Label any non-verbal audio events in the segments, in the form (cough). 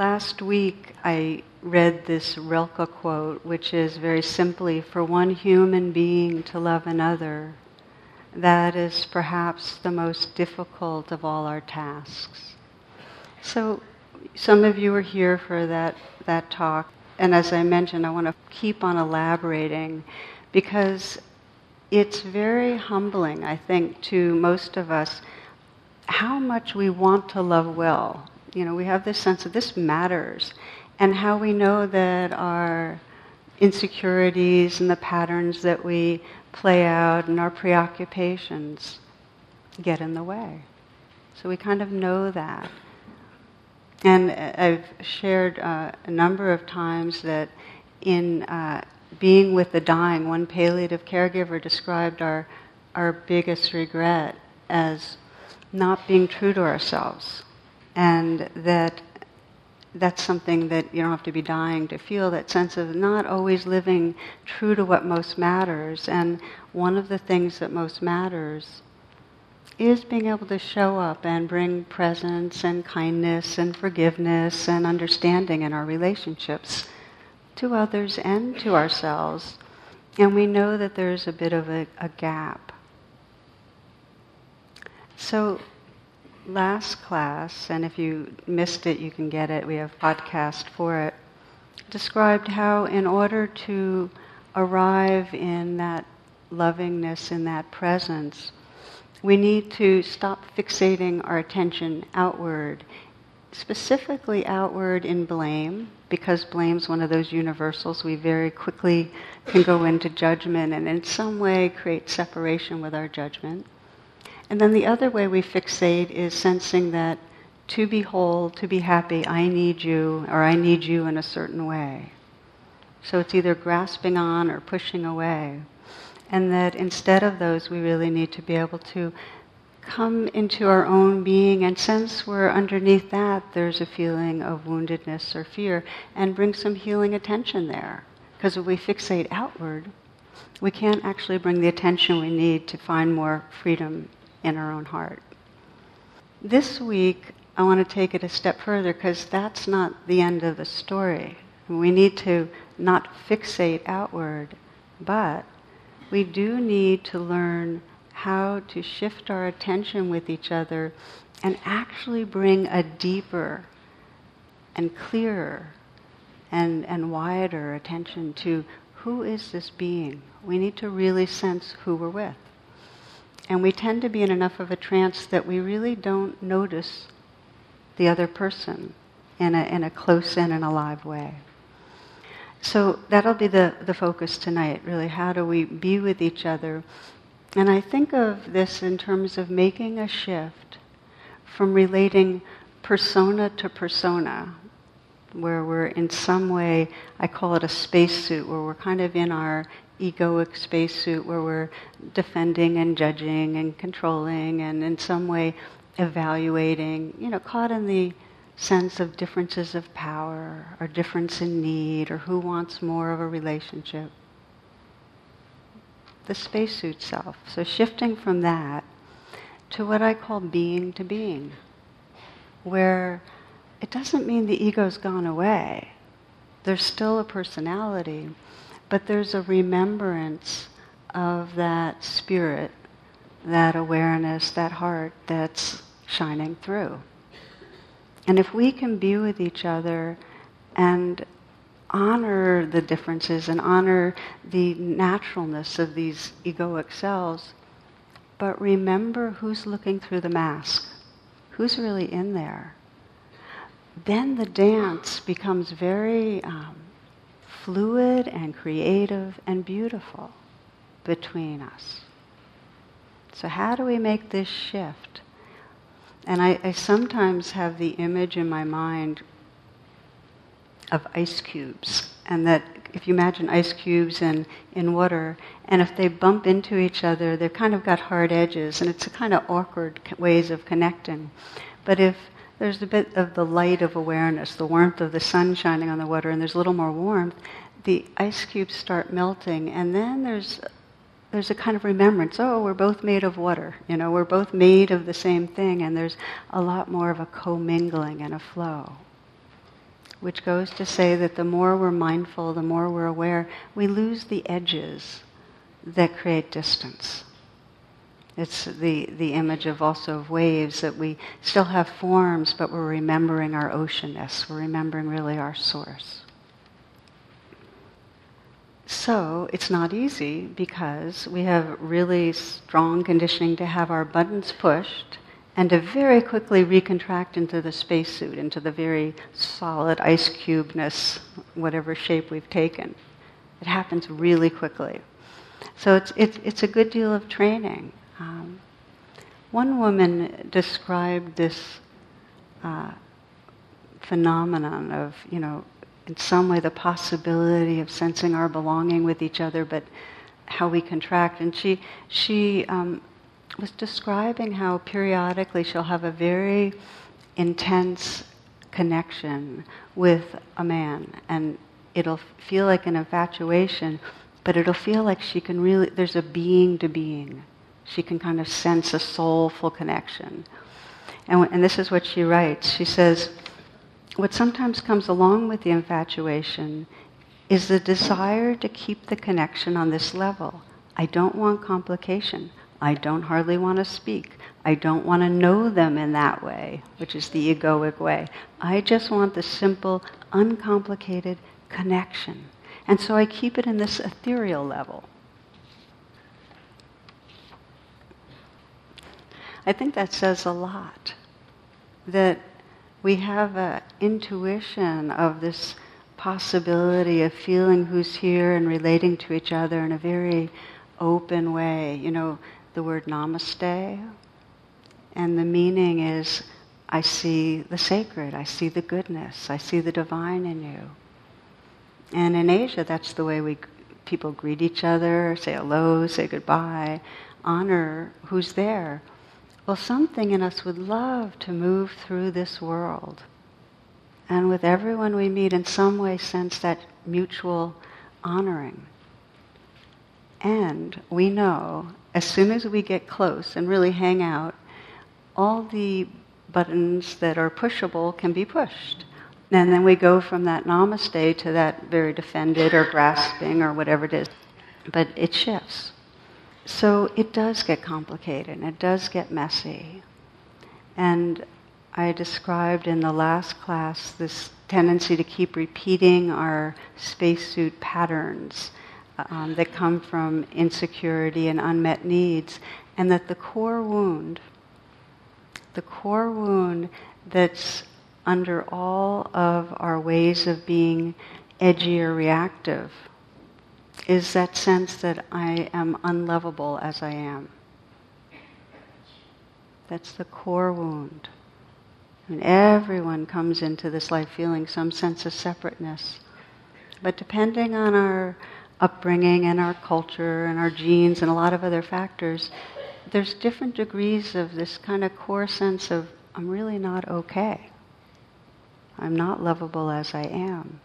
last week I read this Rilke quote, which is very simply for one human being to love another, that is perhaps the most difficult of all our tasks. So, some of you are here for that, that talk. And as I mentioned, I want to keep on elaborating because it's very humbling, I think, to most of us how much we want to love well. You know, we have this sense that this matters, and how we know that our insecurities and the patterns that we play out and our preoccupations get in the way. So we kind of know that. And I've shared uh, a number of times that in uh, being with the dying, one palliative caregiver described our, our biggest regret as not being true to ourselves. And that that's something that you don't have to be dying to feel that sense of not always living true to what most matters. And one of the things that most matters is being able to show up and bring presence and kindness and forgiveness and understanding in our relationships to others and to ourselves. And we know that there's a bit of a, a gap. So, last class, and if you missed it, you can get it, we have podcast for it, described how in order to arrive in that lovingness, in that presence, we need to stop fixating our attention outward, specifically outward in blame, because blame is one of those universals. We very quickly can go into judgment and in some way create separation with our judgment. And then the other way we fixate is sensing that to be whole, to be happy, I need you, or I need you in a certain way. So it's either grasping on or pushing away and that instead of those, we really need to be able to come into our own being and sense where underneath that there's a feeling of woundedness or fear and bring some healing attention there. Because if we fixate outward, we can't actually bring the attention we need to find more freedom in our own heart. This week, I want to take it a step further because that's not the end of the story. We need to not fixate outward, but we do need to learn how to shift our attention with each other and actually bring a deeper and clearer and, and wider attention to who is this being. We need to really sense who we're with. And we tend to be in enough of a trance that we really don't notice the other person in a, in a close in and alive way. So that'll be the, the focus tonight, really. How do we be with each other? And I think of this in terms of making a shift from relating persona to persona, where we're in some way, I call it a spacesuit, where we're kind of in our egoic spacesuit, where we're defending and judging and controlling and in some way evaluating, you know, caught in the sense of differences of power or difference in need or who wants more of a relationship. The spacesuit self. So shifting from that to what I call being to being, where it doesn't mean the ego's gone away. There's still a personality, but there's a remembrance of that spirit, that awareness, that heart that's shining through. And if we can be with each other and honor the differences and honor the naturalness of these egoic selves, but remember who's looking through the mask, who's really in there, then the dance becomes very um, fluid and creative and beautiful between us. So, how do we make this shift? And I, I sometimes have the image in my mind of ice cubes, and that if you imagine ice cubes in, in water, and if they bump into each other, they've kind of got hard edges, and it's a kind of awkward ways of connecting. But if there's a bit of the light of awareness, the warmth of the sun shining on the water, and there's a little more warmth, the ice cubes start melting, and then there's there's a kind of remembrance oh we're both made of water you know we're both made of the same thing and there's a lot more of a commingling and a flow which goes to say that the more we're mindful, the more we're aware, we lose the edges that create distance. It's the, the image of also of waves that we still have forms, but we're remembering our oceanness. We're remembering really our source. So it's not easy because we have really strong conditioning to have our buttons pushed and to very quickly recontract into the spacesuit, into the very solid ice cubeness, whatever shape we've taken. It happens really quickly. So it's, it's, it's a good deal of training. Um, one woman described this uh, phenomenon of, you know, in some way the possibility of sensing our belonging with each other, but how we contract. And she, she um, was describing how periodically she'll have a very intense connection with a man, and it'll feel like an infatuation, but it'll feel like she can really, there's a being to being. She can kind of sense a soulful connection. And, and this is what she writes. She says, what sometimes comes along with the infatuation is the desire to keep the connection on this level. I don't want complication. I don't hardly want to speak. I don't want to know them in that way, which is the egoic way. I just want the simple, uncomplicated connection. And so I keep it in this ethereal level. I think that says a lot. That we have an intuition of this possibility of feeling who's here and relating to each other in a very open way. You know, the word namaste, and the meaning is I see the sacred, I see the goodness, I see the divine in you. And in Asia, that's the way we people greet each other, say hello, say goodbye, honor who's there. Well, something in us would love to move through this world and with everyone we meet in some way sense that mutual honoring. And we know as soon as we get close and really hang out, all the buttons that are pushable can be pushed. And then we go from that namaste to that very defended or grasping or whatever it is. But it shifts. So it does get complicated and it does get messy. And I described in the last class this tendency to keep repeating our spacesuit patterns um, that come from insecurity and unmet needs, and that the core wound, the core wound that's under all of our ways of being edgy or reactive, is that sense that I am unlovable as I am. That's the core wound. And everyone comes into this life feeling some sense of separateness. But depending on our upbringing and our culture and our genes and a lot of other factors, there's different degrees of this kind of core sense of, I'm really not okay. I'm not lovable as I am.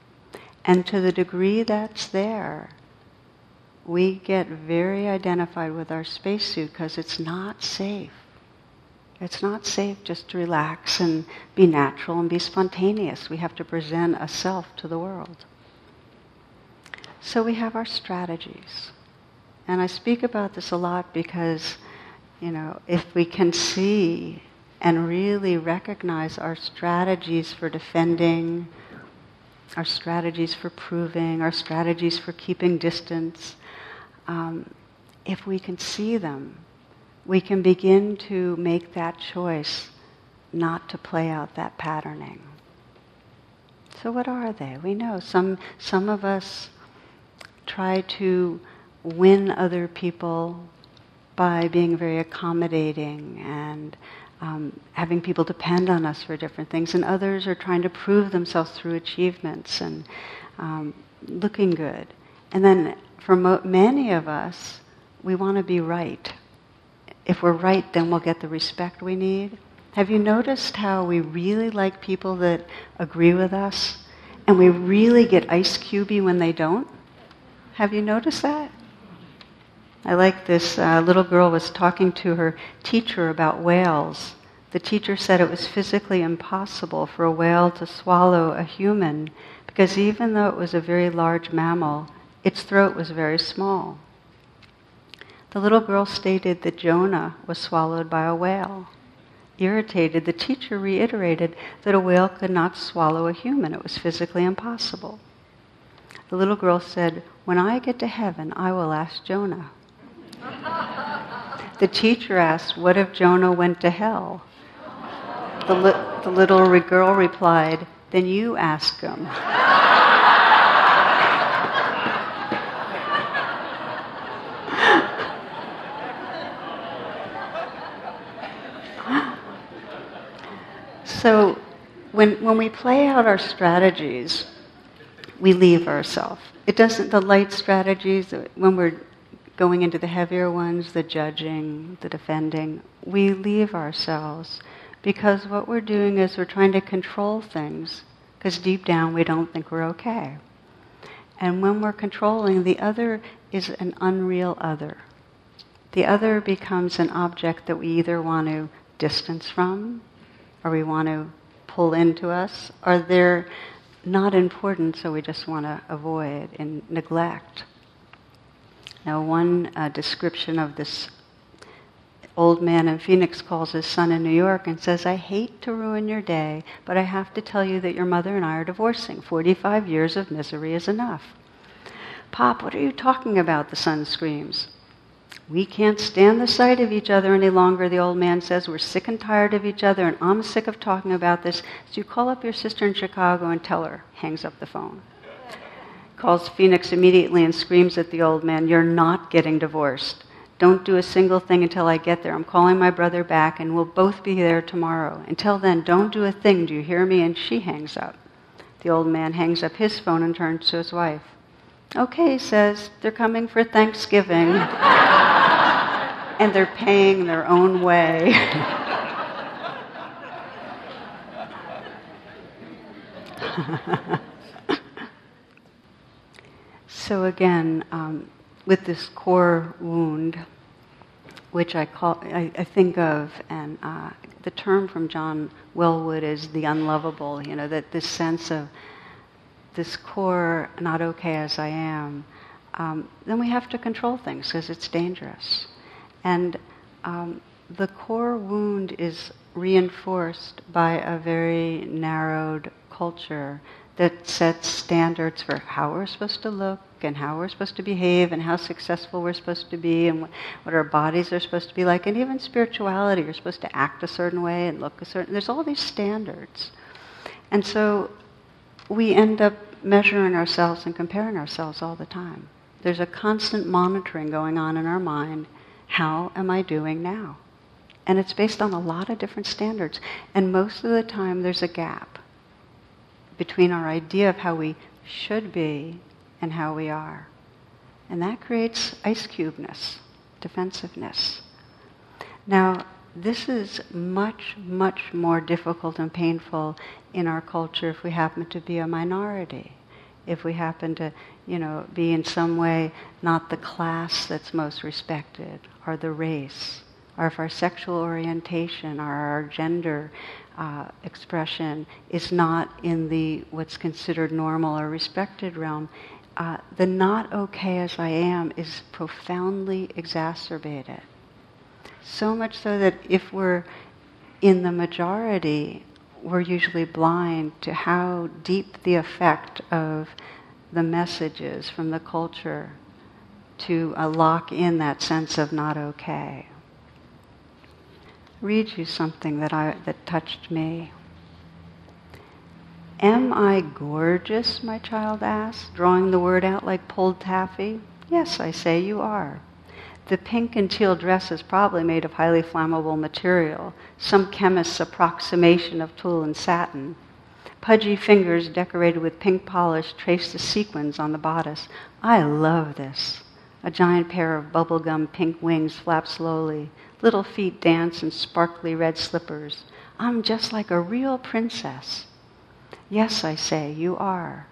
And to the degree that's there, we get very identified with our spacesuit because it's not safe. It's not safe just to relax and be natural and be spontaneous. We have to present a self to the world. So we have our strategies. And I speak about this a lot because, you know, if we can see and really recognize our strategies for defending, our strategies for proving, our strategies for keeping distance, um, if we can see them, we can begin to make that choice not to play out that patterning. So what are they? We know some some of us try to win other people by being very accommodating and um, having people depend on us for different things, and others are trying to prove themselves through achievements and um, looking good. And then for mo- many of us, we want to be right. If we're right, then we'll get the respect we need. Have you noticed how we really like people that agree with us, and we really get ice cubey when they don't? Have you noticed that? I like this uh, little girl was talking to her teacher about whales the teacher said it was physically impossible for a whale to swallow a human because even though it was a very large mammal, its throat was very small. The little girl stated that Jonah was swallowed by a whale. Irritated, the teacher reiterated that a whale could not swallow a human. It was physically impossible. The little girl said, When I get to heaven, I will ask Jonah. The teacher asked, What if Jonah went to hell? The, li- the little girl replied, Then you ask him. So when, when we play out our strategies, we leave ourselves. It doesn't, the light strategies, when we're going into the heavier ones, the judging, the defending, we leave ourselves because what we're doing is we're trying to control things because deep down we don't think we're okay. And when we're controlling, the other is an unreal other. The other becomes an object that we either want to distance from or we want to pull into us, or they're not important, so we just want to avoid and neglect. Now, one uh, description of this old man in Phoenix calls his son in New York and says, I hate to ruin your day, but I have to tell you that your mother and I are divorcing. 45 years of misery is enough. Pop, what are you talking about? The son screams. We can't stand the sight of each other any longer, the old man says. We're sick and tired of each other, and I'm sick of talking about this. So you call up your sister in Chicago and tell her. Hangs up the phone. Calls Phoenix immediately and screams at the old man, You're not getting divorced. Don't do a single thing until I get there. I'm calling my brother back, and we'll both be there tomorrow. Until then, don't do a thing. Do you hear me? And she hangs up. The old man hangs up his phone and turns to his wife. Okay, he says, they're coming for Thanksgiving. (laughs) and they're paying their own way. (laughs) so again, um, with this core wound, which I call, I, I think of, and uh, the term from John Welwood is the unlovable. You know that this sense of this core not okay as I am, um, then we have to control things because it's dangerous. And um, the core wound is reinforced by a very narrowed culture that sets standards for how we're supposed to look and how we're supposed to behave and how successful we're supposed to be and what our bodies are supposed to be like and even spirituality you're supposed to act a certain way and look a certain there's all these standards and so we end up measuring ourselves and comparing ourselves all the time. There's a constant monitoring going on in our mind. How am I doing now? And it's based on a lot of different standards. And most of the time, there's a gap between our idea of how we should be and how we are. And that creates ice cubeness, defensiveness. Now, this is much, much more difficult and painful in our culture if we happen to be a minority. If we happen to, you know, be in some way not the class that's most respected, or the race, or if our sexual orientation or our gender uh, expression is not in the what's considered normal or respected realm, uh, the not okay as I am is profoundly exacerbated. So much so that if we're in the majority, we're usually blind to how deep the effect of the messages from the culture to uh, lock in that sense of not okay. Read you something that, I, that touched me. Am I gorgeous? my child asks, drawing the word out like pulled taffy. Yes, I say you are. The pink and teal dress is probably made of highly flammable material, some chemist's approximation of tulle and satin. Pudgy fingers decorated with pink polish trace the sequins on the bodice. I love this. A giant pair of bubblegum pink wings flap slowly. Little feet dance in sparkly red slippers. I'm just like a real princess. Yes, I say, you are.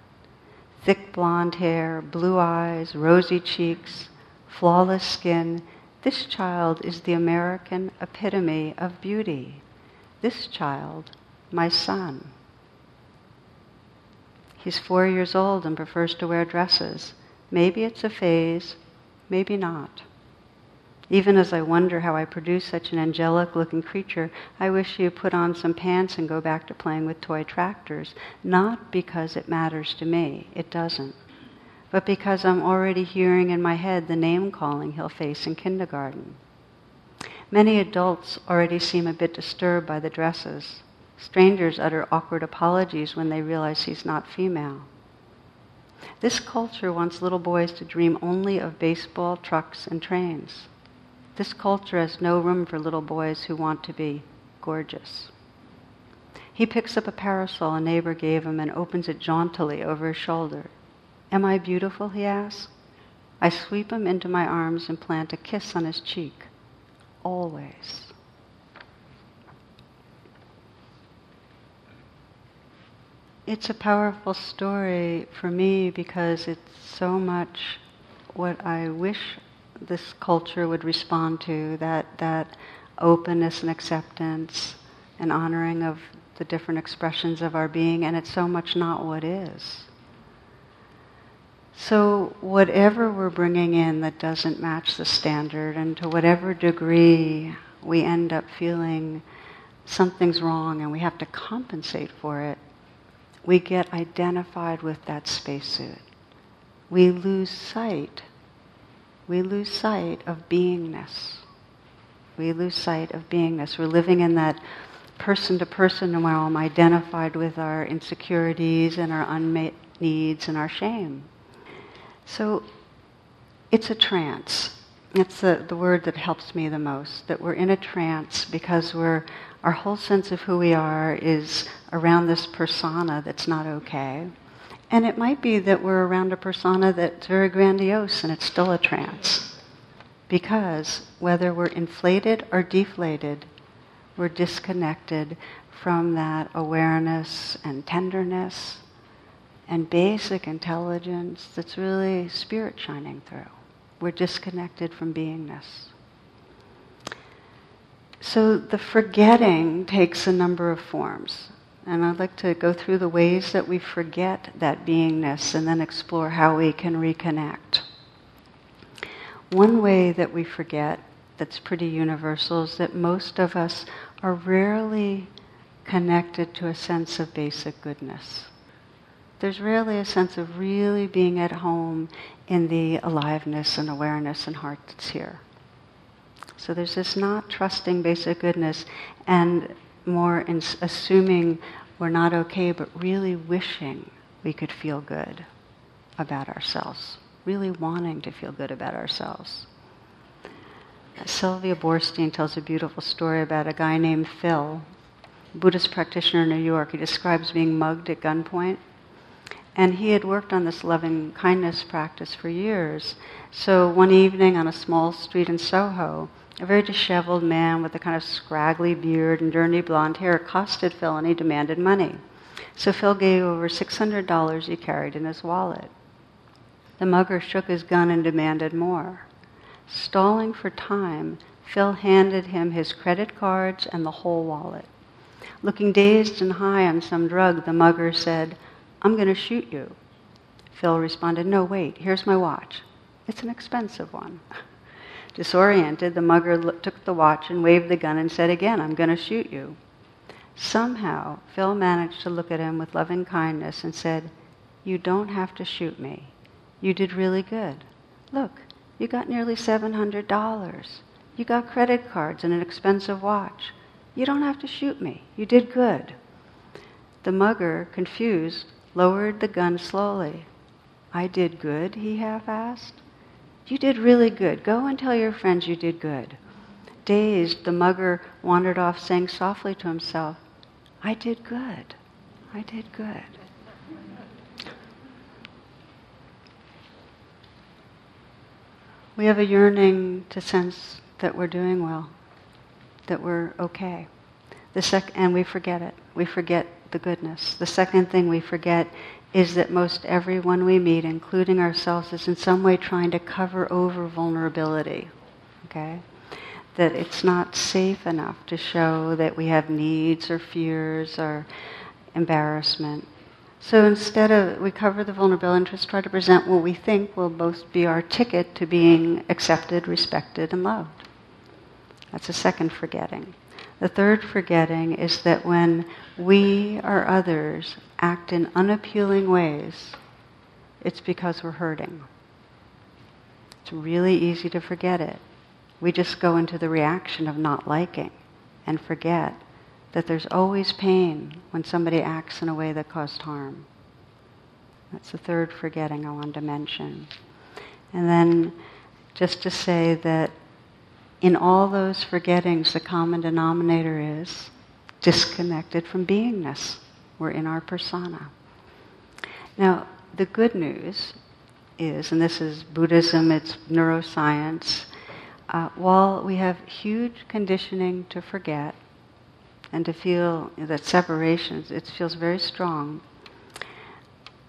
Thick blonde hair, blue eyes, rosy cheeks, flawless skin, this child is the American epitome of beauty. this child my son. He's four years old and prefers to wear dresses. Maybe it's a phase, maybe not. Even as I wonder how I produce such an angelic looking creature, I wish would put on some pants and go back to playing with toy tractors. Not because it matters to me, it doesn't, but because I'm already hearing in my head the name calling he'll face in kindergarten. Many adults already seem a bit disturbed by the dresses. Strangers utter awkward apologies when they realize he's not female. This culture wants little boys to dream only of baseball, trucks, and trains. This culture has no room for little boys who want to be gorgeous. He picks up a parasol a neighbor gave him and opens it jauntily over his shoulder. Am I beautiful? he asks. I sweep him into my arms and plant a kiss on his cheek. Always. It's a powerful story for me because it's so much what I wish this culture would respond to that, that openness and acceptance and honoring of the different expressions of our being, and it's so much not what is. So, whatever we're bringing in that doesn't match the standard, and to whatever degree we end up feeling something's wrong and we have to compensate for it, we get identified with that spacesuit. We lose sight we lose sight of beingness. We lose sight of beingness. We're living in that person to person realm, identified with our insecurities and our unmet needs and our shame. So it's a trance. It's the, the word that helps me the most, that we're in a trance because we're, our whole sense of who we are is around this persona that's not okay. And it might be that we're around a persona that's very grandiose and it's still a trance. Because whether we're inflated or deflated, we're disconnected from that awareness and tenderness and basic intelligence that's really spirit shining through. We're disconnected from beingness. So the forgetting takes a number of forms. And I'd like to go through the ways that we forget that beingness and then explore how we can reconnect. One way that we forget that's pretty universal is that most of us are rarely connected to a sense of basic goodness. There's rarely a sense of really being at home in the aliveness and awareness and heart that's here. So there's this not trusting basic goodness and more in assuming we're not okay, but really wishing we could feel good about ourselves, really wanting to feel good about ourselves. Sylvia Boorstein tells a beautiful story about a guy named Phil, Buddhist practitioner in New York. He describes being mugged at gunpoint. And he had worked on this loving kindness practice for years. So one evening on a small street in Soho, a very disheveled man with a kind of scraggly beard and dirty blonde hair accosted Phil and he demanded money. So Phil gave over $600 he carried in his wallet. The mugger shook his gun and demanded more. Stalling for time, Phil handed him his credit cards and the whole wallet. Looking dazed and high on some drug, the mugger said, I'm going to shoot you. Phil responded, No, wait, here's my watch. It's an expensive one. (laughs) Disoriented, the mugger took the watch and waved the gun and said again, I'm going to shoot you. Somehow, Phil managed to look at him with loving kindness and said, You don't have to shoot me. You did really good. Look, you got nearly $700. You got credit cards and an expensive watch. You don't have to shoot me. You did good. The mugger, confused, lowered the gun slowly. I did good, he half asked. You did really good. Go and tell your friends you did good. Dazed, the mugger wandered off, saying softly to himself, I did good. I did good. We have a yearning to sense that we're doing well, that we're okay. The sec- and we forget it. We forget the goodness. The second thing we forget is that most everyone we meet, including ourselves, is in some way trying to cover over vulnerability. Okay? that it's not safe enough to show that we have needs or fears or embarrassment. So instead of, we cover the vulnerable interest, try to present what we think will both be our ticket to being accepted, respected, and loved. That's a second forgetting. The third forgetting is that when we or others act in unappealing ways, it's because we're hurting. It's really easy to forget it. We just go into the reaction of not liking and forget that there's always pain when somebody acts in a way that caused harm. That's the third forgetting I wanted to mention. And then just to say that in all those forgettings, the common denominator is disconnected from beingness. We're in our persona. Now, the good news is, and this is Buddhism, it's neuroscience, uh, while we have huge conditioning to forget, and to feel that separation, it feels very strong.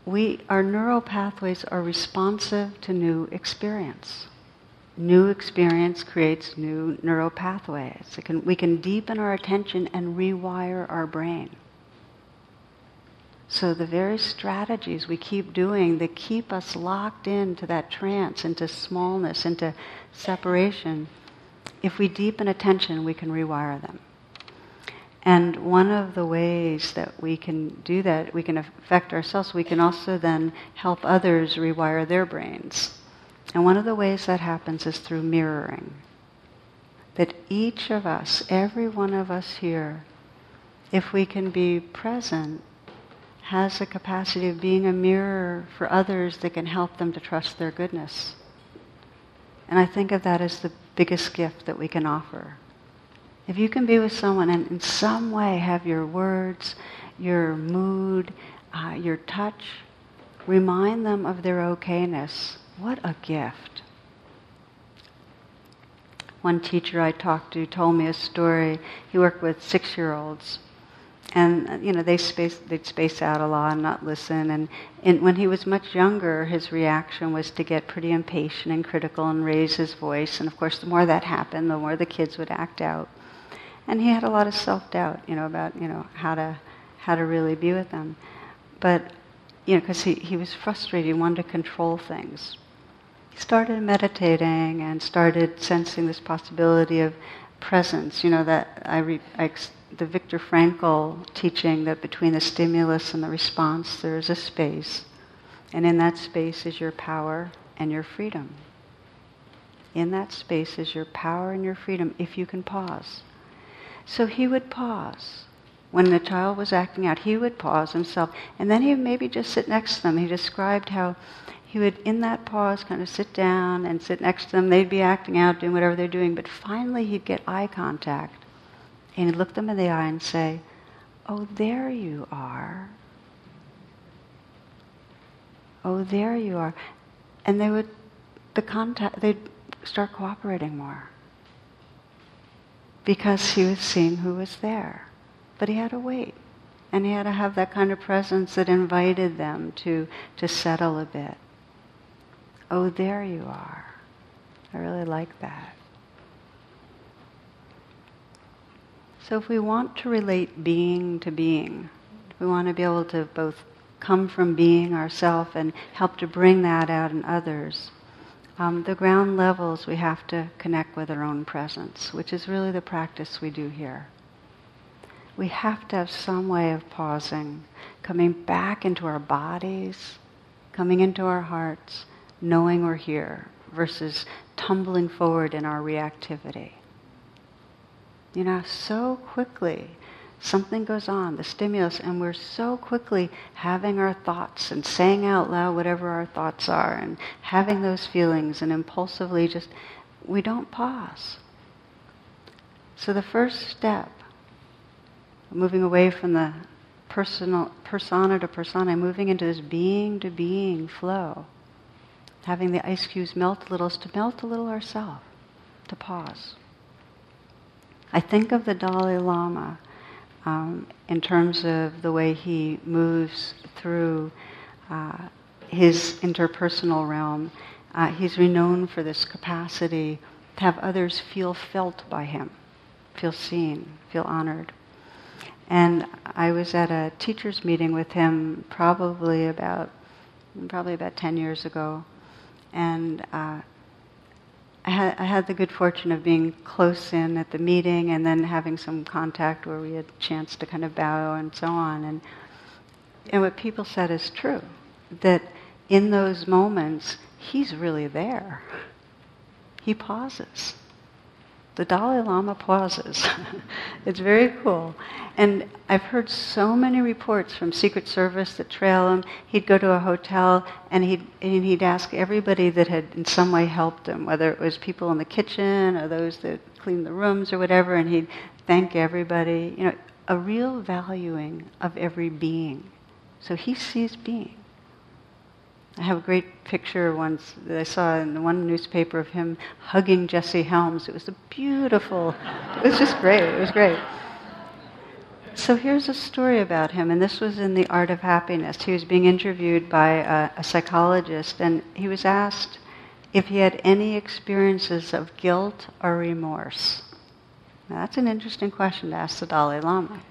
We, our neural pathways are responsive to new experience. New experience creates new neural pathways. Can, we can deepen our attention and rewire our brain. So the very strategies we keep doing that keep us locked into that trance, into smallness, into separation, if we deepen attention, we can rewire them. And one of the ways that we can do that, we can affect ourselves, we can also then help others rewire their brains. And one of the ways that happens is through mirroring. That each of us, every one of us here, if we can be present, has the capacity of being a mirror for others that can help them to trust their goodness. And I think of that as the biggest gift that we can offer. If you can be with someone and in some way have your words, your mood, uh, your touch, remind them of their okayness, what a gift. One teacher I talked to told me a story. He worked with six year olds. And you know they space they'd space out a lot and not listen. And, and when he was much younger, his reaction was to get pretty impatient and critical and raise his voice. And of course, the more that happened, the more the kids would act out and he had a lot of self-doubt, you know, about you know how to how to really be with them. But you know, because he, he was frustrated, he wanted to control things. He started meditating and started sensing this possibility of presence. You know that I, re, I the Viktor Frankl teaching that between the stimulus and the response there is a space, and in that space is your power and your freedom. In that space is your power and your freedom if you can pause. So he would pause. When the child was acting out, he would pause himself. And then he would maybe just sit next to them. He described how he would, in that pause, kind of sit down and sit next to them. They'd be acting out, doing whatever they're doing. But finally, he'd get eye contact. And he'd look them in the eye and say, Oh, there you are. Oh, there you are. And they would, the contact, they'd start cooperating more because he was seeing who was there. But he had to wait. And he had to have that kind of presence that invited them to, to settle a bit. Oh, there you are. I really like that. So if we want to relate being to being, we want to be able to both come from being ourselves and help to bring that out in others, um, the ground levels, we have to connect with our own presence, which is really the practice we do here. We have to have some way of pausing, coming back into our bodies, coming into our hearts, knowing we're here, versus tumbling forward in our reactivity. You know, so quickly something goes on, the stimulus, and we're so quickly having our thoughts and saying out loud whatever our thoughts are and having those feelings and impulsively just, we don't pause. So the first step, moving away from the personal, persona to persona, moving into this being to being flow, having the ice cubes melt a little is to melt a little ourselves, to pause. I think of the Dalai Lama um, in terms of the way he moves through uh, his interpersonal realm. Uh, he's renowned for this capacity to have others feel felt by him, feel seen, feel honored. And I was at a teachers meeting with him probably about probably about 10 years ago. And uh, I, had, I had the good fortune of being close in at the meeting and then having some contact where we had a chance to kind of bow and so on. And, and what people said is true that in those moments, he's really there. He pauses the Dalai Lama pauses. (laughs) it's very cool. And I've heard so many reports from Secret Service that trail him. He'd go to a hotel and he'd, and he'd ask everybody that had in some way helped him, whether it was people in the kitchen or those that cleaned the rooms or whatever, and he'd thank everybody. You know, a real valuing of every being. So he sees being. I have a great picture once that I saw in one newspaper of him hugging Jesse Helms. It was a beautiful, it was just great. It was great. So here's a story about him, and this was in The Art of Happiness. He was being interviewed by a, a psychologist, and he was asked if he had any experiences of guilt or remorse. Now, that's an interesting question to ask the Dalai Lama.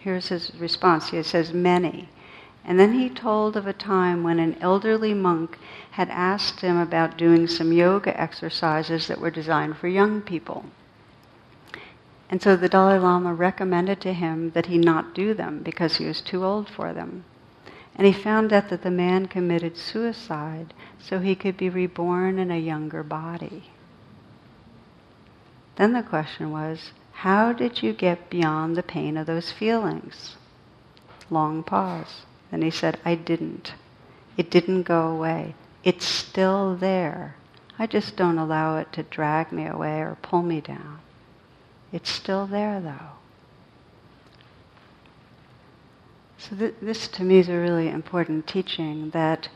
Here's his response. He says, Many. And then he told of a time when an elderly monk had asked him about doing some yoga exercises that were designed for young people. And so the Dalai Lama recommended to him that he not do them because he was too old for them. And he found out that the man committed suicide so he could be reborn in a younger body. Then the question was, how did you get beyond the pain of those feelings? Long pause. And he said, I didn't. It didn't go away. It's still there. I just don't allow it to drag me away or pull me down. It's still there, though. So th- this to me is a really important teaching that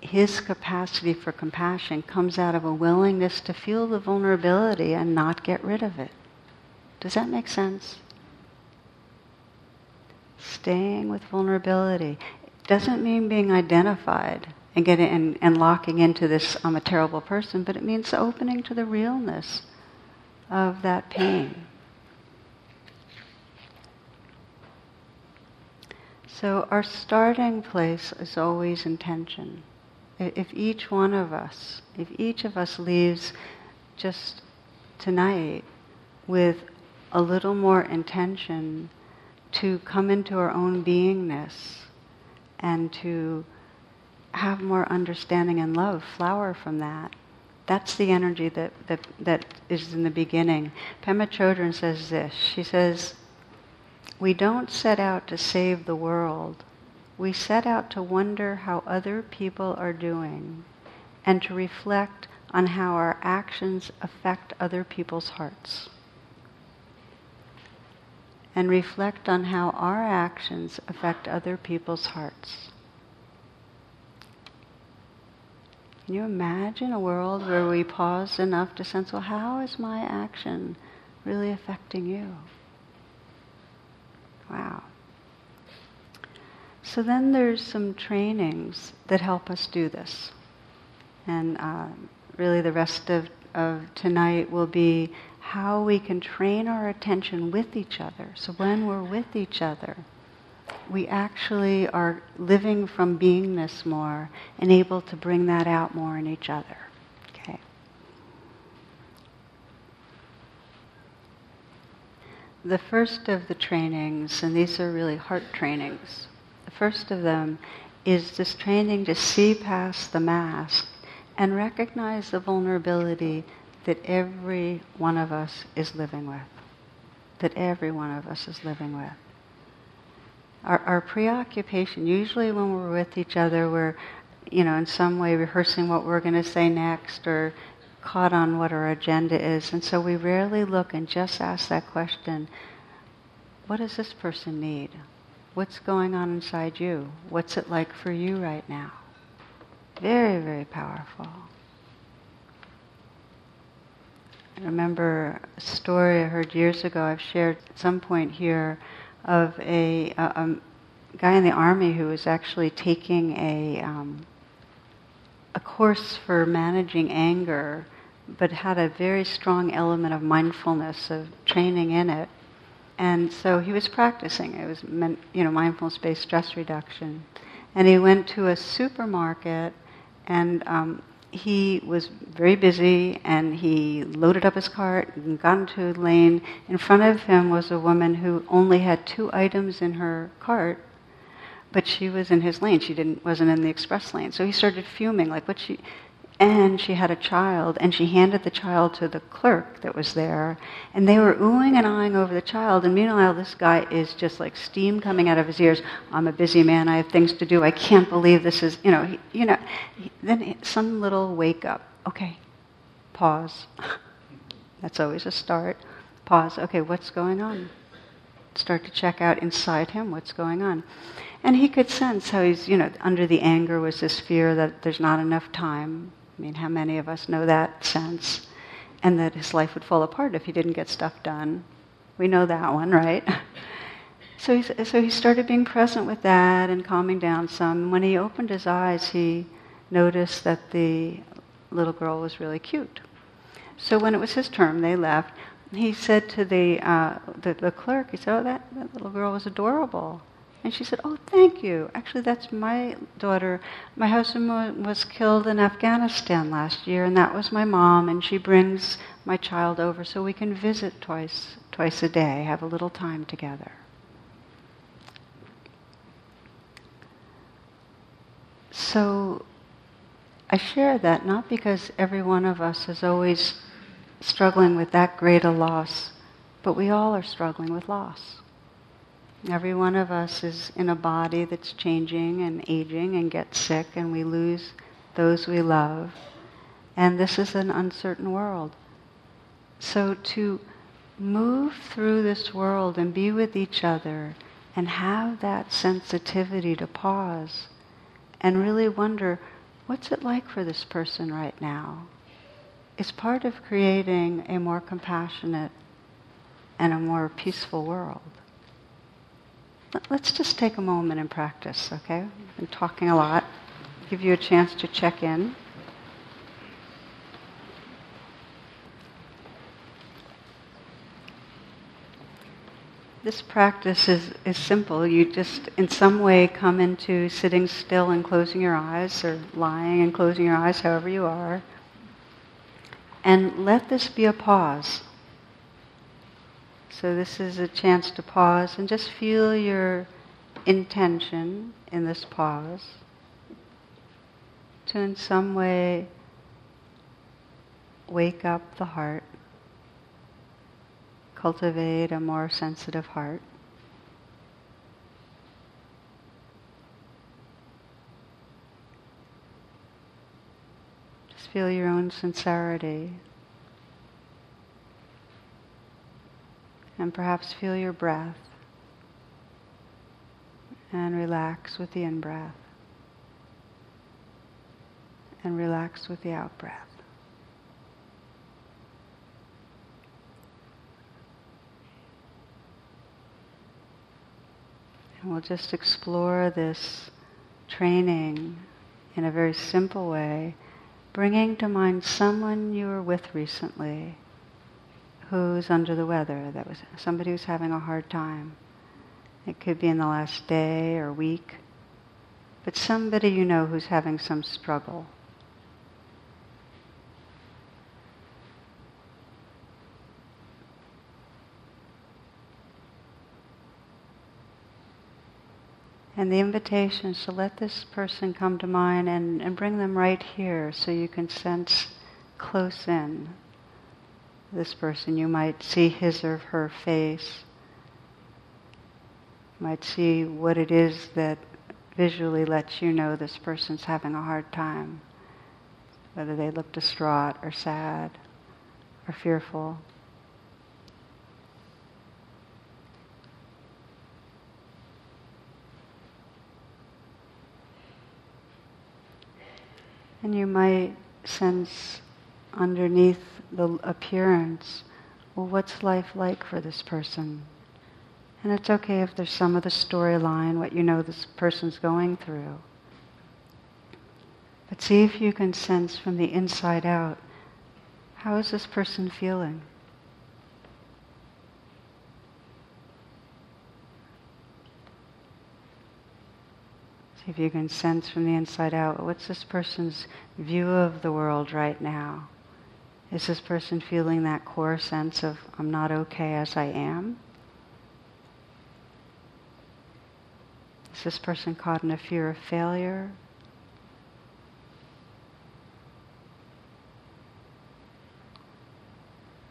his capacity for compassion comes out of a willingness to feel the vulnerability and not get rid of it. Does that make sense? Staying with vulnerability doesn't mean being identified and getting and, and locking into this I'm a terrible person, but it means opening to the realness of that pain. So our starting place is always intention. If each one of us, if each of us leaves just tonight with a little more intention to come into our own beingness and to have more understanding and love flower from that. That's the energy that, that, that is in the beginning. Pema Chodron says this. She says, We don't set out to save the world. We set out to wonder how other people are doing and to reflect on how our actions affect other people's hearts and reflect on how our actions affect other people's hearts. Can you imagine a world where we pause enough to sense, well, how is my action really affecting you? Wow. So then there's some trainings that help us do this. And uh, really the rest of, of tonight will be how we can train our attention with each other. So when we're with each other, we actually are living from beingness more and able to bring that out more in each other. Okay. The first of the trainings, and these are really heart trainings, the first of them is this training to see past the mask and recognize the vulnerability that every one of us is living with. That every one of us is living with. Our, our preoccupation, usually when we're with each other, we're, you know, in some way rehearsing what we're going to say next or caught on what our agenda is. And so we rarely look and just ask that question what does this person need? What's going on inside you? What's it like for you right now? Very, very powerful. I remember a story I heard years ago, I've shared at some point here, of a, a, a guy in the army who was actually taking a, um, a course for managing anger but had a very strong element of mindfulness, of training in it. And so he was practicing. It was, you know, mindfulness-based stress reduction. And he went to a supermarket, and um, he was very busy, and he loaded up his cart and got into a lane. In front of him was a woman who only had two items in her cart, but she was in his lane. She didn't wasn't in the express lane. So he started fuming, like what she and she had a child, and she handed the child to the clerk that was there, and they were oohing and eyeing over the child. And meanwhile, this guy is just like steam coming out of his ears. I'm a busy man. I have things to do. I can't believe this is, you know, he, you know. He, then some little wake up. Okay, pause. (laughs) That's always a start. Pause. Okay, what's going on? Start to check out inside him what's going on. And he could sense how he's, you know, under the anger was this fear that there's not enough time I mean, how many of us know that sense? And that his life would fall apart if he didn't get stuff done. We know that one, right? (laughs) So he, so he started being present with that and calming down some. When he opened his eyes, he noticed that the little girl was really cute. So when it was his turn, they left. He said to the, uh, the, the clerk, he said, "Oh, that, that little girl was adorable." And she said, Oh, thank you. Actually, that's my daughter. My husband was killed in Afghanistan last year, and that was my mom, and she brings my child over so we can visit twice, twice a day, have a little time together. So I share that not because every one of us is always struggling with that great a loss, but we all are struggling with loss. Every one of us is in a body that's changing and aging and gets sick, and we lose those we love. And this is an uncertain world. So to move through this world and be with each other and have that sensitivity to pause and really wonder what's it like for this person right now is part of creating a more compassionate and a more peaceful world. Let's just take a moment and practice, okay? I've been talking a lot. Give you a chance to check in. This practice is, is simple. You just, in some way, come into sitting still and closing your eyes, or lying and closing your eyes, however you are. And let this be a pause. So, this is a chance to pause and just feel your intention in this pause to, in some way, wake up the heart, cultivate a more sensitive heart. Just feel your own sincerity. And perhaps feel your breath and relax with the in breath and relax with the out breath. And we'll just explore this training in a very simple way, bringing to mind someone you were with recently who's under the weather, that was somebody who's having a hard time. It could be in the last day or week, but somebody you know who's having some struggle. And the invitation is to let this person come to mind and, and bring them right here so you can sense close in this person. You might see his or her face. You might see what it is that visually lets you know this person's having a hard time, whether they look distraught or sad or fearful. And you might sense underneath the appearance, well, what's life like for this person? And it's okay if there's some of the storyline, what you know this person's going through. But see if you can sense from the inside out How is this person feeling? See if you can sense from the inside out what's this person's view of the world right now? Is this person feeling that core sense of, I'm not okay as I am? Is this person caught in a fear of failure?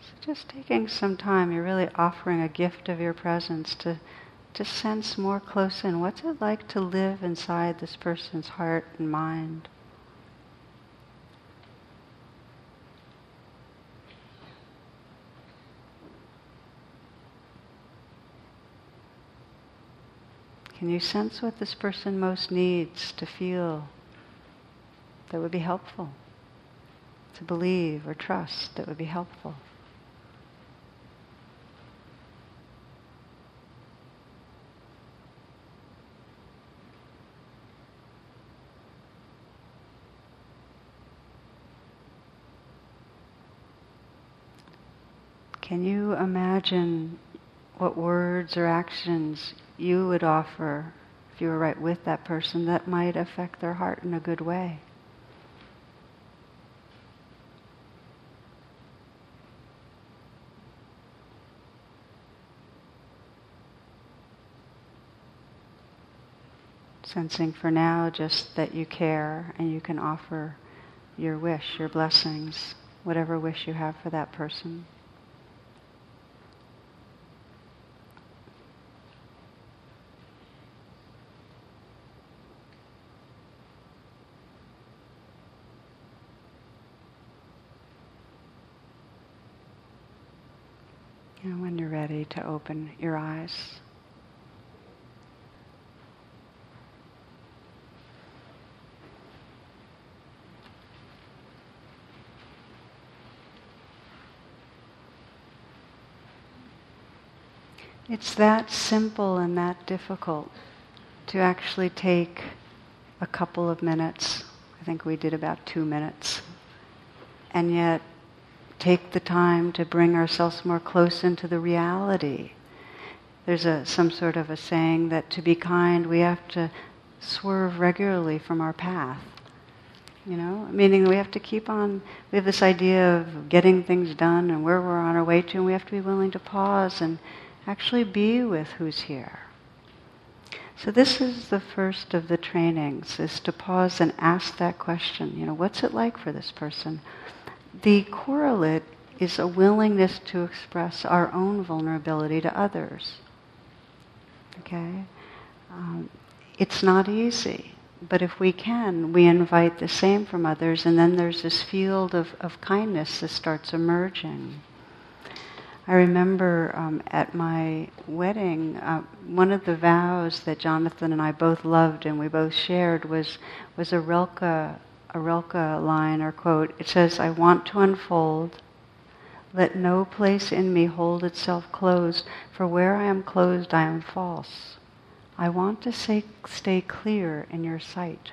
So just taking some time, you're really offering a gift of your presence to to sense more close in what's it like to live inside this person's heart and mind. Can you sense what this person most needs to feel that would be helpful? To believe or trust that would be helpful? Can you imagine what words or actions you would offer if you were right with that person that might affect their heart in a good way? Sensing for now just that you care and you can offer your wish, your blessings, whatever wish you have for that person. And when you're ready to open your eyes. It's that simple and that difficult to actually take a couple of minutes. I think we did about two minutes. And yet take the time to bring ourselves more close into the reality. There's a, some sort of a saying that to be kind, we have to swerve regularly from our path. You know, meaning we have to keep on, we have this idea of getting things done and where we're on our way to, and we have to be willing to pause and actually be with who's here. So this is the first of the trainings, is to pause and ask that question, you know, what's it like for this person? The correlate is a willingness to express our own vulnerability to others. Okay? Um, it's not easy, but if we can, we invite the same from others, and then there's this field of, of kindness that starts emerging. I remember um, at my wedding, uh, one of the vows that Jonathan and I both loved and we both shared was was a Rilke a Rilke line or quote. It says, I want to unfold. Let no place in me hold itself closed, for where I am closed, I am false. I want to say, stay clear in your sight.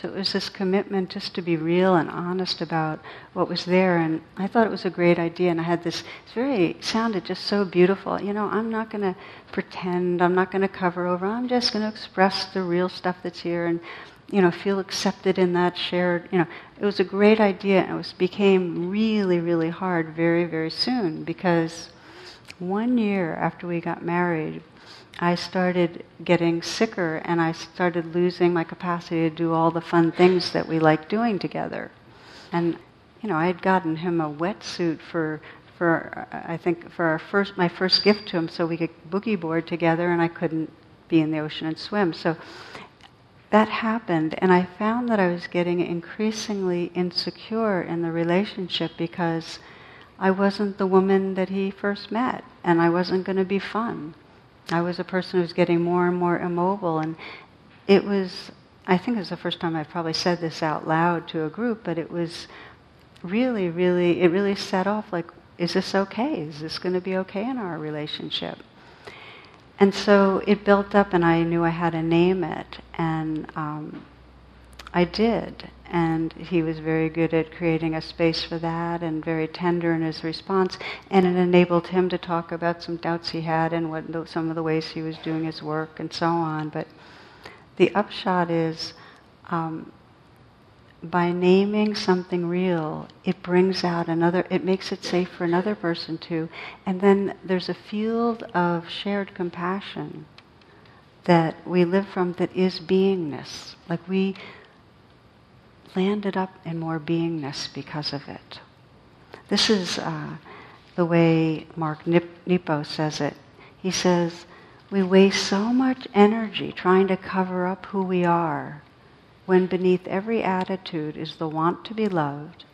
So it was this commitment just to be real and honest about what was there. And I thought it was a great idea. And I had this, it's very, sounded just so beautiful. You know, I'm not going to pretend, I'm not going to cover over, I'm just going to express the real stuff that's here and, you know, feel accepted in that shared, you know. It was a great idea and it was, became really, really hard very, very soon because one year after we got married, I started getting sicker and I started losing my capacity to do all the fun things that we like doing together. And you know, I had gotten him a wetsuit for for I think for our first my first gift to him so we could boogie board together and I couldn't be in the ocean and swim. So that happened and I found that I was getting increasingly insecure in the relationship because I wasn't the woman that he first met and I wasn't going to be fun. I was a person who was getting more and more immobile, and it was, I think it was the first time I probably said this out loud to a group, but it was really, really, it really set off like, is this okay? Is this going to be okay in our relationship? And so it built up, and I knew I had to name it. And um, I did. And he was very good at creating a space for that and very tender in his response. And it enabled him to talk about some doubts he had and what, some of the ways he was doing his work and so on. But the upshot is um, by naming something real, it brings out another, it makes it safe for another person to. And then there's a field of shared compassion that we live from that is beingness. Like we landed up in more beingness because of it. This is uh, the way Mark Nip- Nepo says it. He says, We waste so much energy trying to cover up who we are when beneath every attitude is the want to be loved,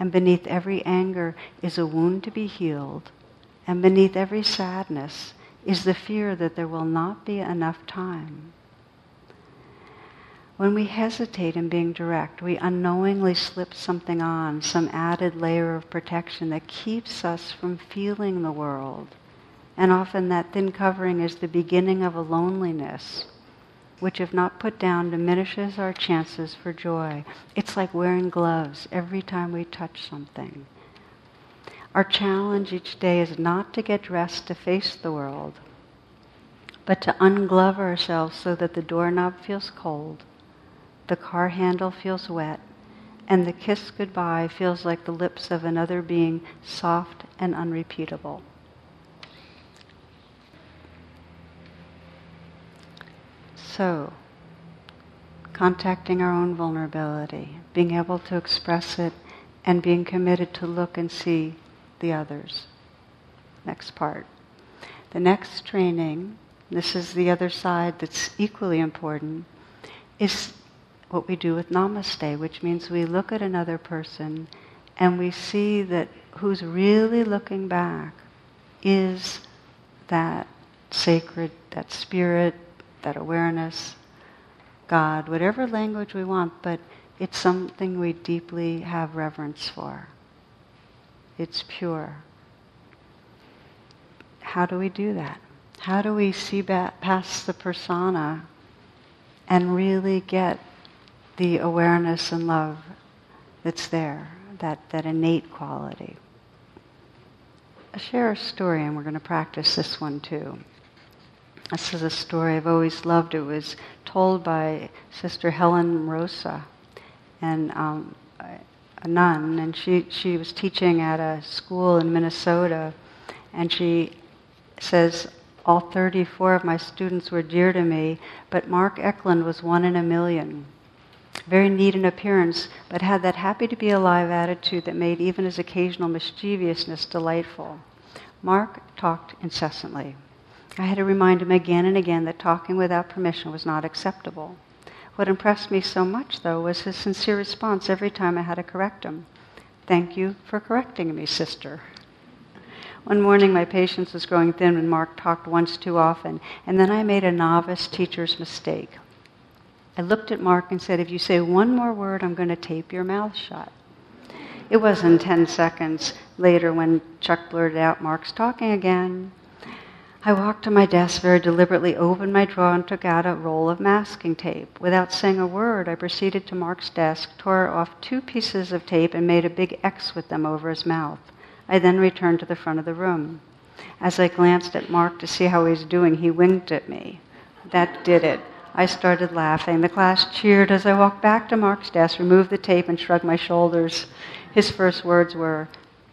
and beneath every anger is a wound to be healed, and beneath every sadness is the fear that there will not be enough time. When we hesitate in being direct, we unknowingly slip something on, some added layer of protection that keeps us from feeling the world. And often that thin covering is the beginning of a loneliness, which, if not put down, diminishes our chances for joy. It's like wearing gloves every time we touch something. Our challenge each day is not to get dressed to face the world, but to unglove ourselves so that the doorknob feels cold the car handle feels wet, and the kiss goodbye feels like the lips of another being soft and unrepeatable. So, contacting our own vulnerability, being able to express it, and being committed to look and see the others. Next part. The next training, this is the other side that's equally important, is what we do with namaste, which means we look at another person and we see that who's really looking back is that sacred, that spirit, that awareness, God, whatever language we want, but it's something we deeply have reverence for. It's pure. How do we do that? How do we see past the persona and really get the awareness and love that's there, that, that innate quality. I'll share a story, and we're going to practice this one too. This is a story I've always loved. It was told by Sister Helen Rosa, and um, a nun, and she, she was teaching at a school in Minnesota, and she says, all 34 of my students were dear to me, but Mark Eklund was one in a million very neat in appearance, but had that happy to be alive attitude that made even his occasional mischievousness delightful. Mark talked incessantly. I had to remind him again and again that talking without permission was not acceptable. What impressed me so much, though, was his sincere response every time I had to correct him. Thank you for correcting me, sister. One morning, my patience was growing thin when Mark talked once too often, and then I made a novice teacher's mistake. I looked at Mark and said, If you say one more word, I'm going to tape your mouth shut. It wasn't 10 seconds later when Chuck blurted out, Mark's talking again. I walked to my desk very deliberately, opened my drawer, and took out a roll of masking tape. Without saying a word, I proceeded to Mark's desk, tore off two pieces of tape, and made a big X with them over his mouth. I then returned to the front of the room. As I glanced at Mark to see how he was doing, he winked at me. That did it. I started laughing. The class cheered as I walked back to Mark's desk, removed the tape, and shrugged my shoulders. His first words were,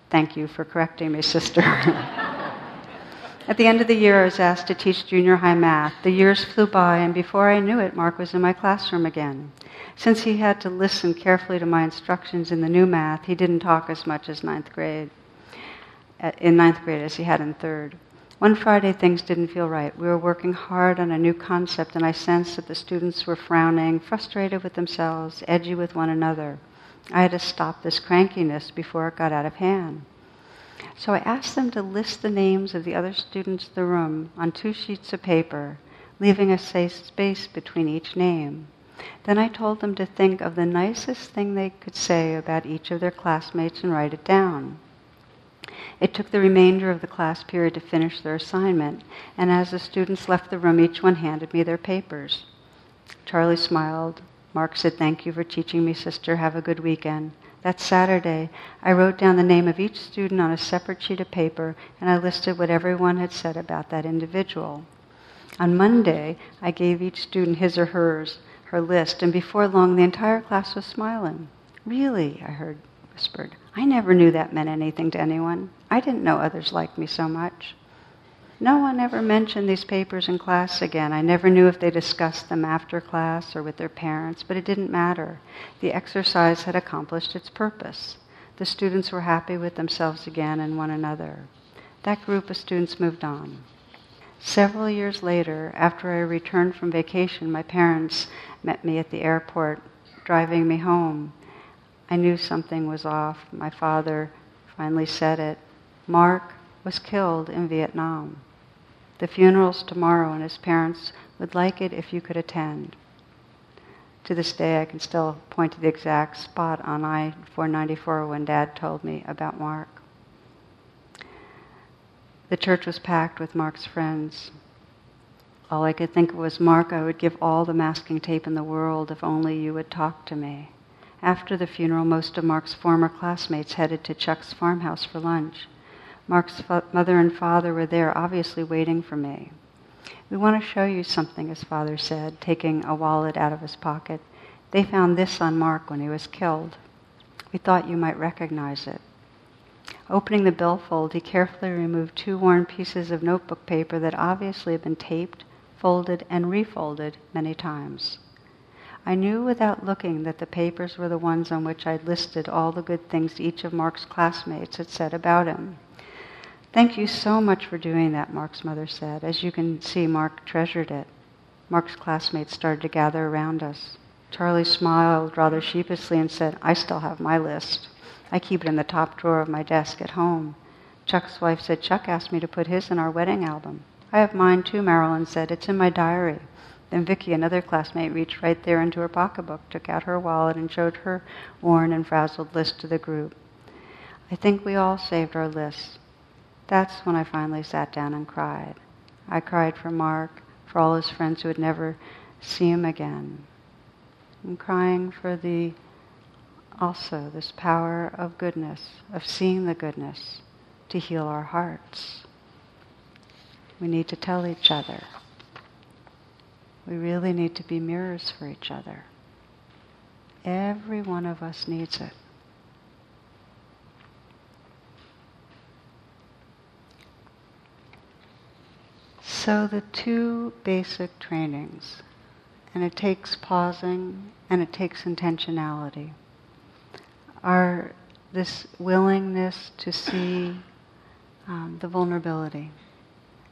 Thank you for correcting me, sister. (laughs) At the end of the year, I was asked to teach junior high math. The years flew by, and before I knew it, Mark was in my classroom again. Since he had to listen carefully to my instructions in the new math, he didn't talk as much as ninth grade, uh, in ninth grade as he had in third. One Friday, things didn't feel right. We were working hard on a new concept, and I sensed that the students were frowning, frustrated with themselves, edgy with one another. I had to stop this crankiness before it got out of hand. So I asked them to list the names of the other students in the room on two sheets of paper, leaving a safe space between each name. Then I told them to think of the nicest thing they could say about each of their classmates and write it down. It took the remainder of the class period to finish their assignment, and as the students left the room, each one handed me their papers. Charlie smiled, Mark said, Thank you for teaching me, sister. Have a good weekend. That Saturday, I wrote down the name of each student on a separate sheet of paper and I listed what everyone had said about that individual. On Monday, I gave each student his or hers, her list, and before long the entire class was smiling. Really, I heard whispered. I never knew that meant anything to anyone. I didn't know others liked me so much. No one ever mentioned these papers in class again. I never knew if they discussed them after class or with their parents, but it didn't matter. The exercise had accomplished its purpose. The students were happy with themselves again and one another. That group of students moved on. Several years later, after I returned from vacation, my parents met me at the airport, driving me home. I knew something was off. My father finally said it. Mark was killed in Vietnam. The funeral's tomorrow, and his parents would like it if you could attend. To this day, I can still point to the exact spot on I 494 when Dad told me about Mark. The church was packed with Mark's friends. All I could think of was, Mark, I would give all the masking tape in the world if only you would talk to me. After the funeral, most of Mark's former classmates headed to Chuck's farmhouse for lunch. Mark's fa- mother and father were there, obviously waiting for me. We want to show you something, his father said, taking a wallet out of his pocket. They found this on Mark when he was killed. We thought you might recognize it. Opening the billfold, he carefully removed two worn pieces of notebook paper that obviously had been taped, folded, and refolded many times. I knew without looking that the papers were the ones on which I'd listed all the good things each of Mark's classmates had said about him. Thank you so much for doing that, Mark's mother said. As you can see, Mark treasured it. Mark's classmates started to gather around us. Charlie smiled rather sheepishly and said, I still have my list. I keep it in the top drawer of my desk at home. Chuck's wife said, Chuck asked me to put his in our wedding album. I have mine too, Marilyn said. It's in my diary. Then Vicky, another classmate, reached right there into her pocketbook, took out her wallet, and showed her worn and frazzled list to the group. I think we all saved our lists. That's when I finally sat down and cried. I cried for Mark, for all his friends who would never see him again. I'm crying for the also this power of goodness, of seeing the goodness to heal our hearts. We need to tell each other. We really need to be mirrors for each other. Every one of us needs it. So, the two basic trainings, and it takes pausing and it takes intentionality, are this willingness to see um, the vulnerability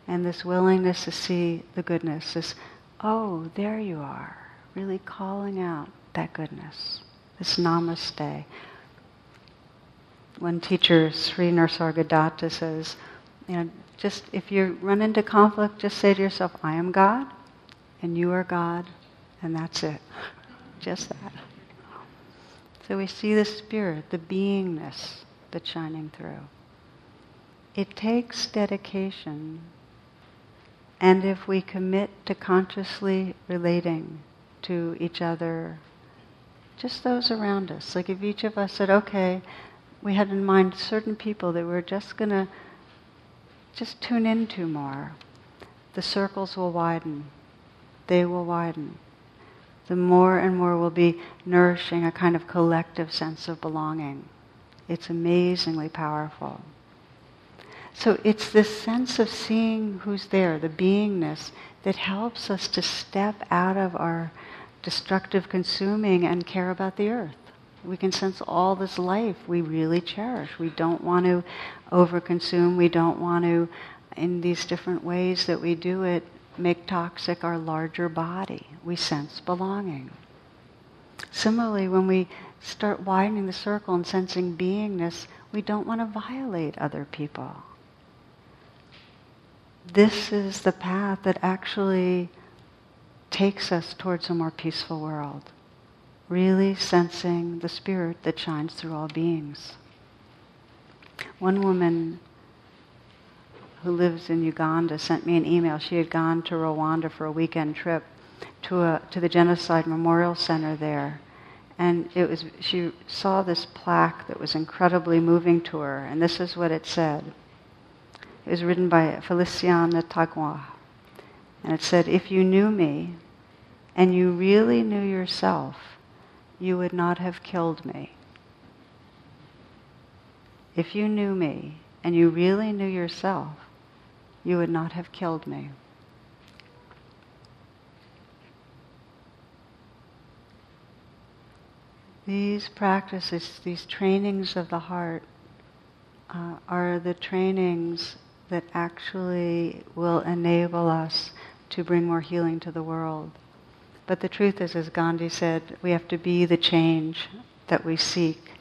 and this willingness to see the goodness, this, oh, there you are, really calling out that goodness, this namaste. One teacher, Sri Nisargadatta, says, you know, just if you run into conflict, just say to yourself, I am God, and you are God, and that's it. (laughs) Just that. So we see the spirit, the beingness that's shining through. It takes dedication, and if we commit to consciously relating to each other, just those around us, like if each of us said, okay, we had in mind certain people that we're just going to just tune into more. The circles will widen. They will widen. The more and more we'll be nourishing a kind of collective sense of belonging. It's amazingly powerful. So it's this sense of seeing who's there, the beingness, that helps us to step out of our destructive consuming and care about the earth. We can sense all this life we really cherish. We don't want to overconsume. We don't want to, in these different ways that we do it, make toxic our larger body. We sense belonging. Similarly, when we start widening the circle and sensing beingness, we don't want to violate other people. This is the path that actually takes us towards a more peaceful world. Really sensing the spirit that shines through all beings. One woman who lives in Uganda sent me an email. She had gone to Rwanda for a weekend trip. to a to the genocide memorial center there, and it was she saw this plaque that was incredibly moving to her, and this is what it said. Was written by Feliciana Tagua, and it said, "If you knew me, and you really knew yourself, you would not have killed me." If you knew me and you really knew yourself, you would not have killed me. These practices, these trainings of the heart, uh, are the trainings that actually will enable us to bring more healing to the world. But the truth is, as Gandhi said, we have to be the change that we seek.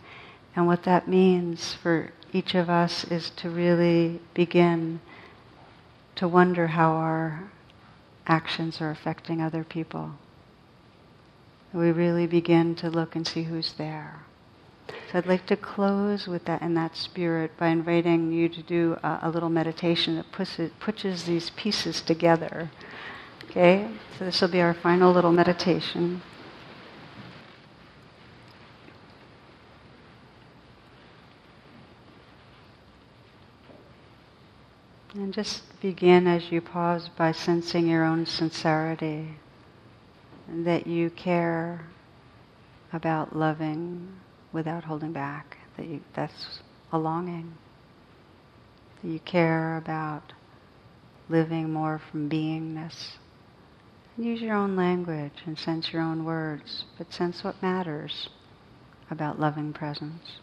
And what that means for each of us is to really begin to wonder how our actions are affecting other people. We really begin to look and see who's there. So I'd like to close with that in that spirit by inviting you to do a, a little meditation that pushes, pushes these pieces together. Okay? So this will be our final little meditation. And just begin as you pause by sensing your own sincerity, that you care about loving without holding back, that you, that's a longing. That you care about living more from beingness. And use your own language and sense your own words, but sense what matters about loving presence.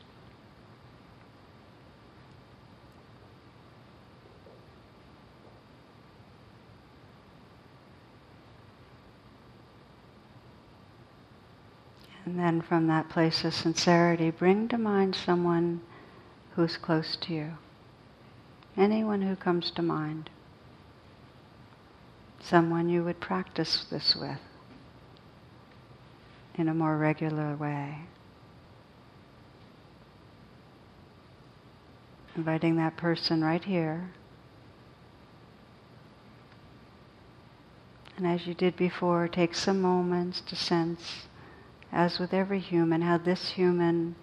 And then from that place of sincerity, bring to mind someone who's close to you. Anyone who comes to mind. Someone you would practice this with in a more regular way. Inviting that person right here. And as you did before, take some moments to sense as with every human, how this human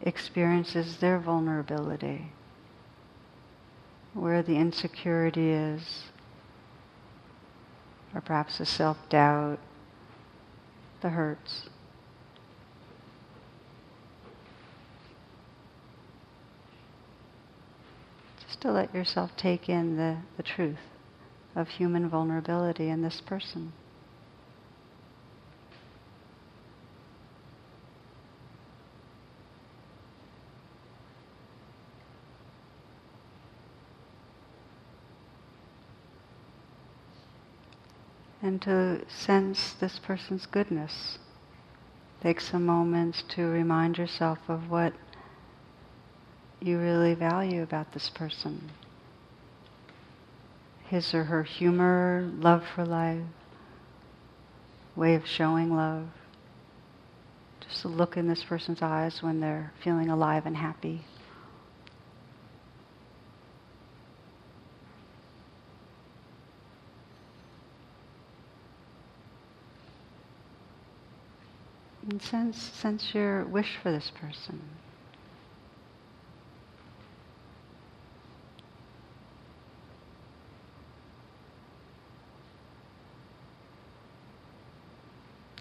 experiences their vulnerability, where the insecurity is, or perhaps the self doubt, the hurts. Just to let yourself take in the, the truth of human vulnerability in this person. And to sense this person's goodness. Take some moments to remind yourself of what you really value about this person. His or her humor, love for life, way of showing love. Just look in this person's eyes when they're feeling alive and happy. And sense, sense your wish for this person.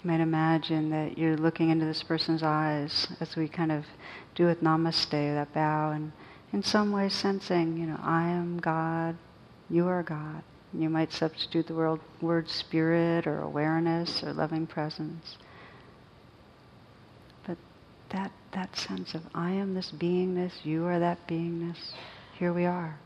You might imagine that you're looking into this person's eyes as we kind of do with namaste, that bow, and in some way sensing, you know, I am God, you are God. You might substitute the word, word spirit or awareness or loving presence that, that sense of I am this beingness, you are that beingness, here we are.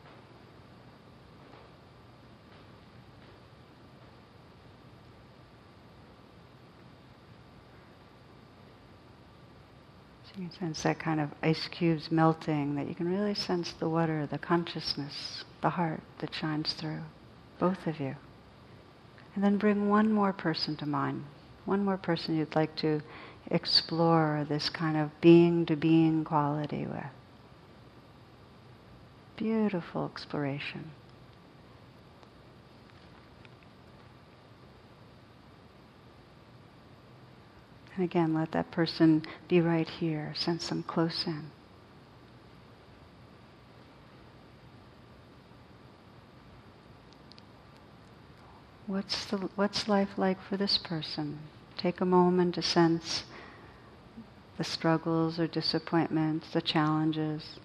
So you can sense that kind of ice cubes melting, that you can really sense the water, the consciousness, the heart that shines through, both of you. And then bring one more person to mind, one more person you'd like to explore this kind of being to being quality with. Beautiful exploration. And again, let that person be right here. Sense them close in. What's, the, what's life like for this person? Take a moment to sense the struggles or disappointments, the challenges.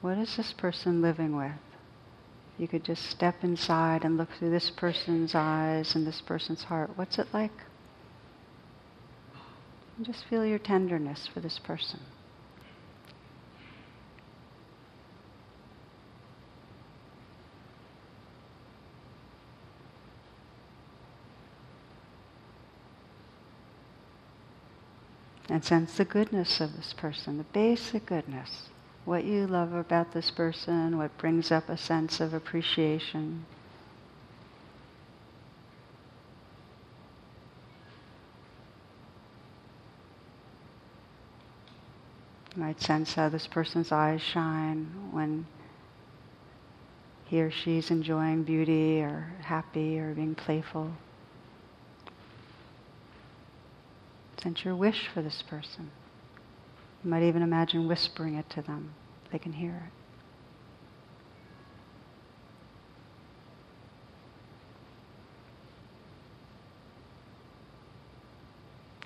What is this person living with? You could just step inside and look through this person's eyes and this person's heart. What's it like? And just feel your tenderness for this person. And sense the goodness of this person, the basic goodness what you love about this person, what brings up a sense of appreciation. You might sense how this person's eyes shine when he or she's enjoying beauty or happy or being playful. Sense your wish for this person. You might even imagine whispering it to them. They can hear it.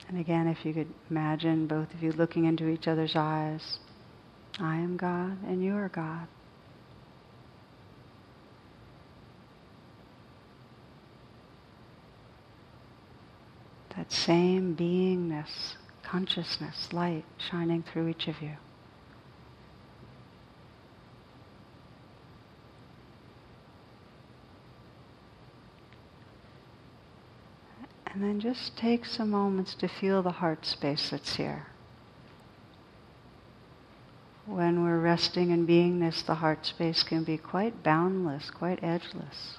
And again, if you could imagine both of you looking into each other's eyes, I am God and you are God. That same beingness consciousness, light shining through each of you. And then just take some moments to feel the heart space that's here. When we're resting in beingness, the heart space can be quite boundless, quite edgeless.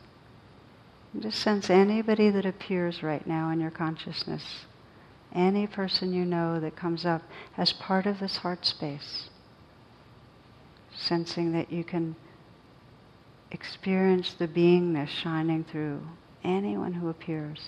Just sense anybody that appears right now in your consciousness any person you know that comes up as part of this heart space, sensing that you can experience the beingness shining through anyone who appears.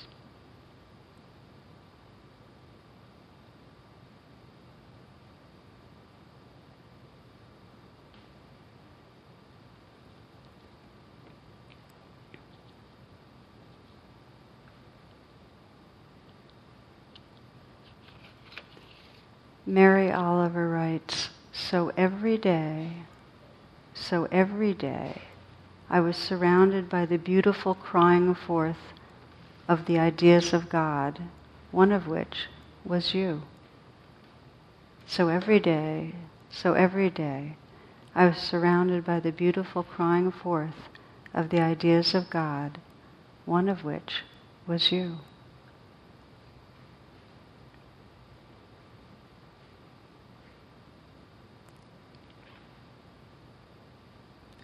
Mary Oliver writes, So every day, so every day, I was surrounded by the beautiful crying forth of the ideas of God, one of which was you. So every day, so every day, I was surrounded by the beautiful crying forth of the ideas of God, one of which was you.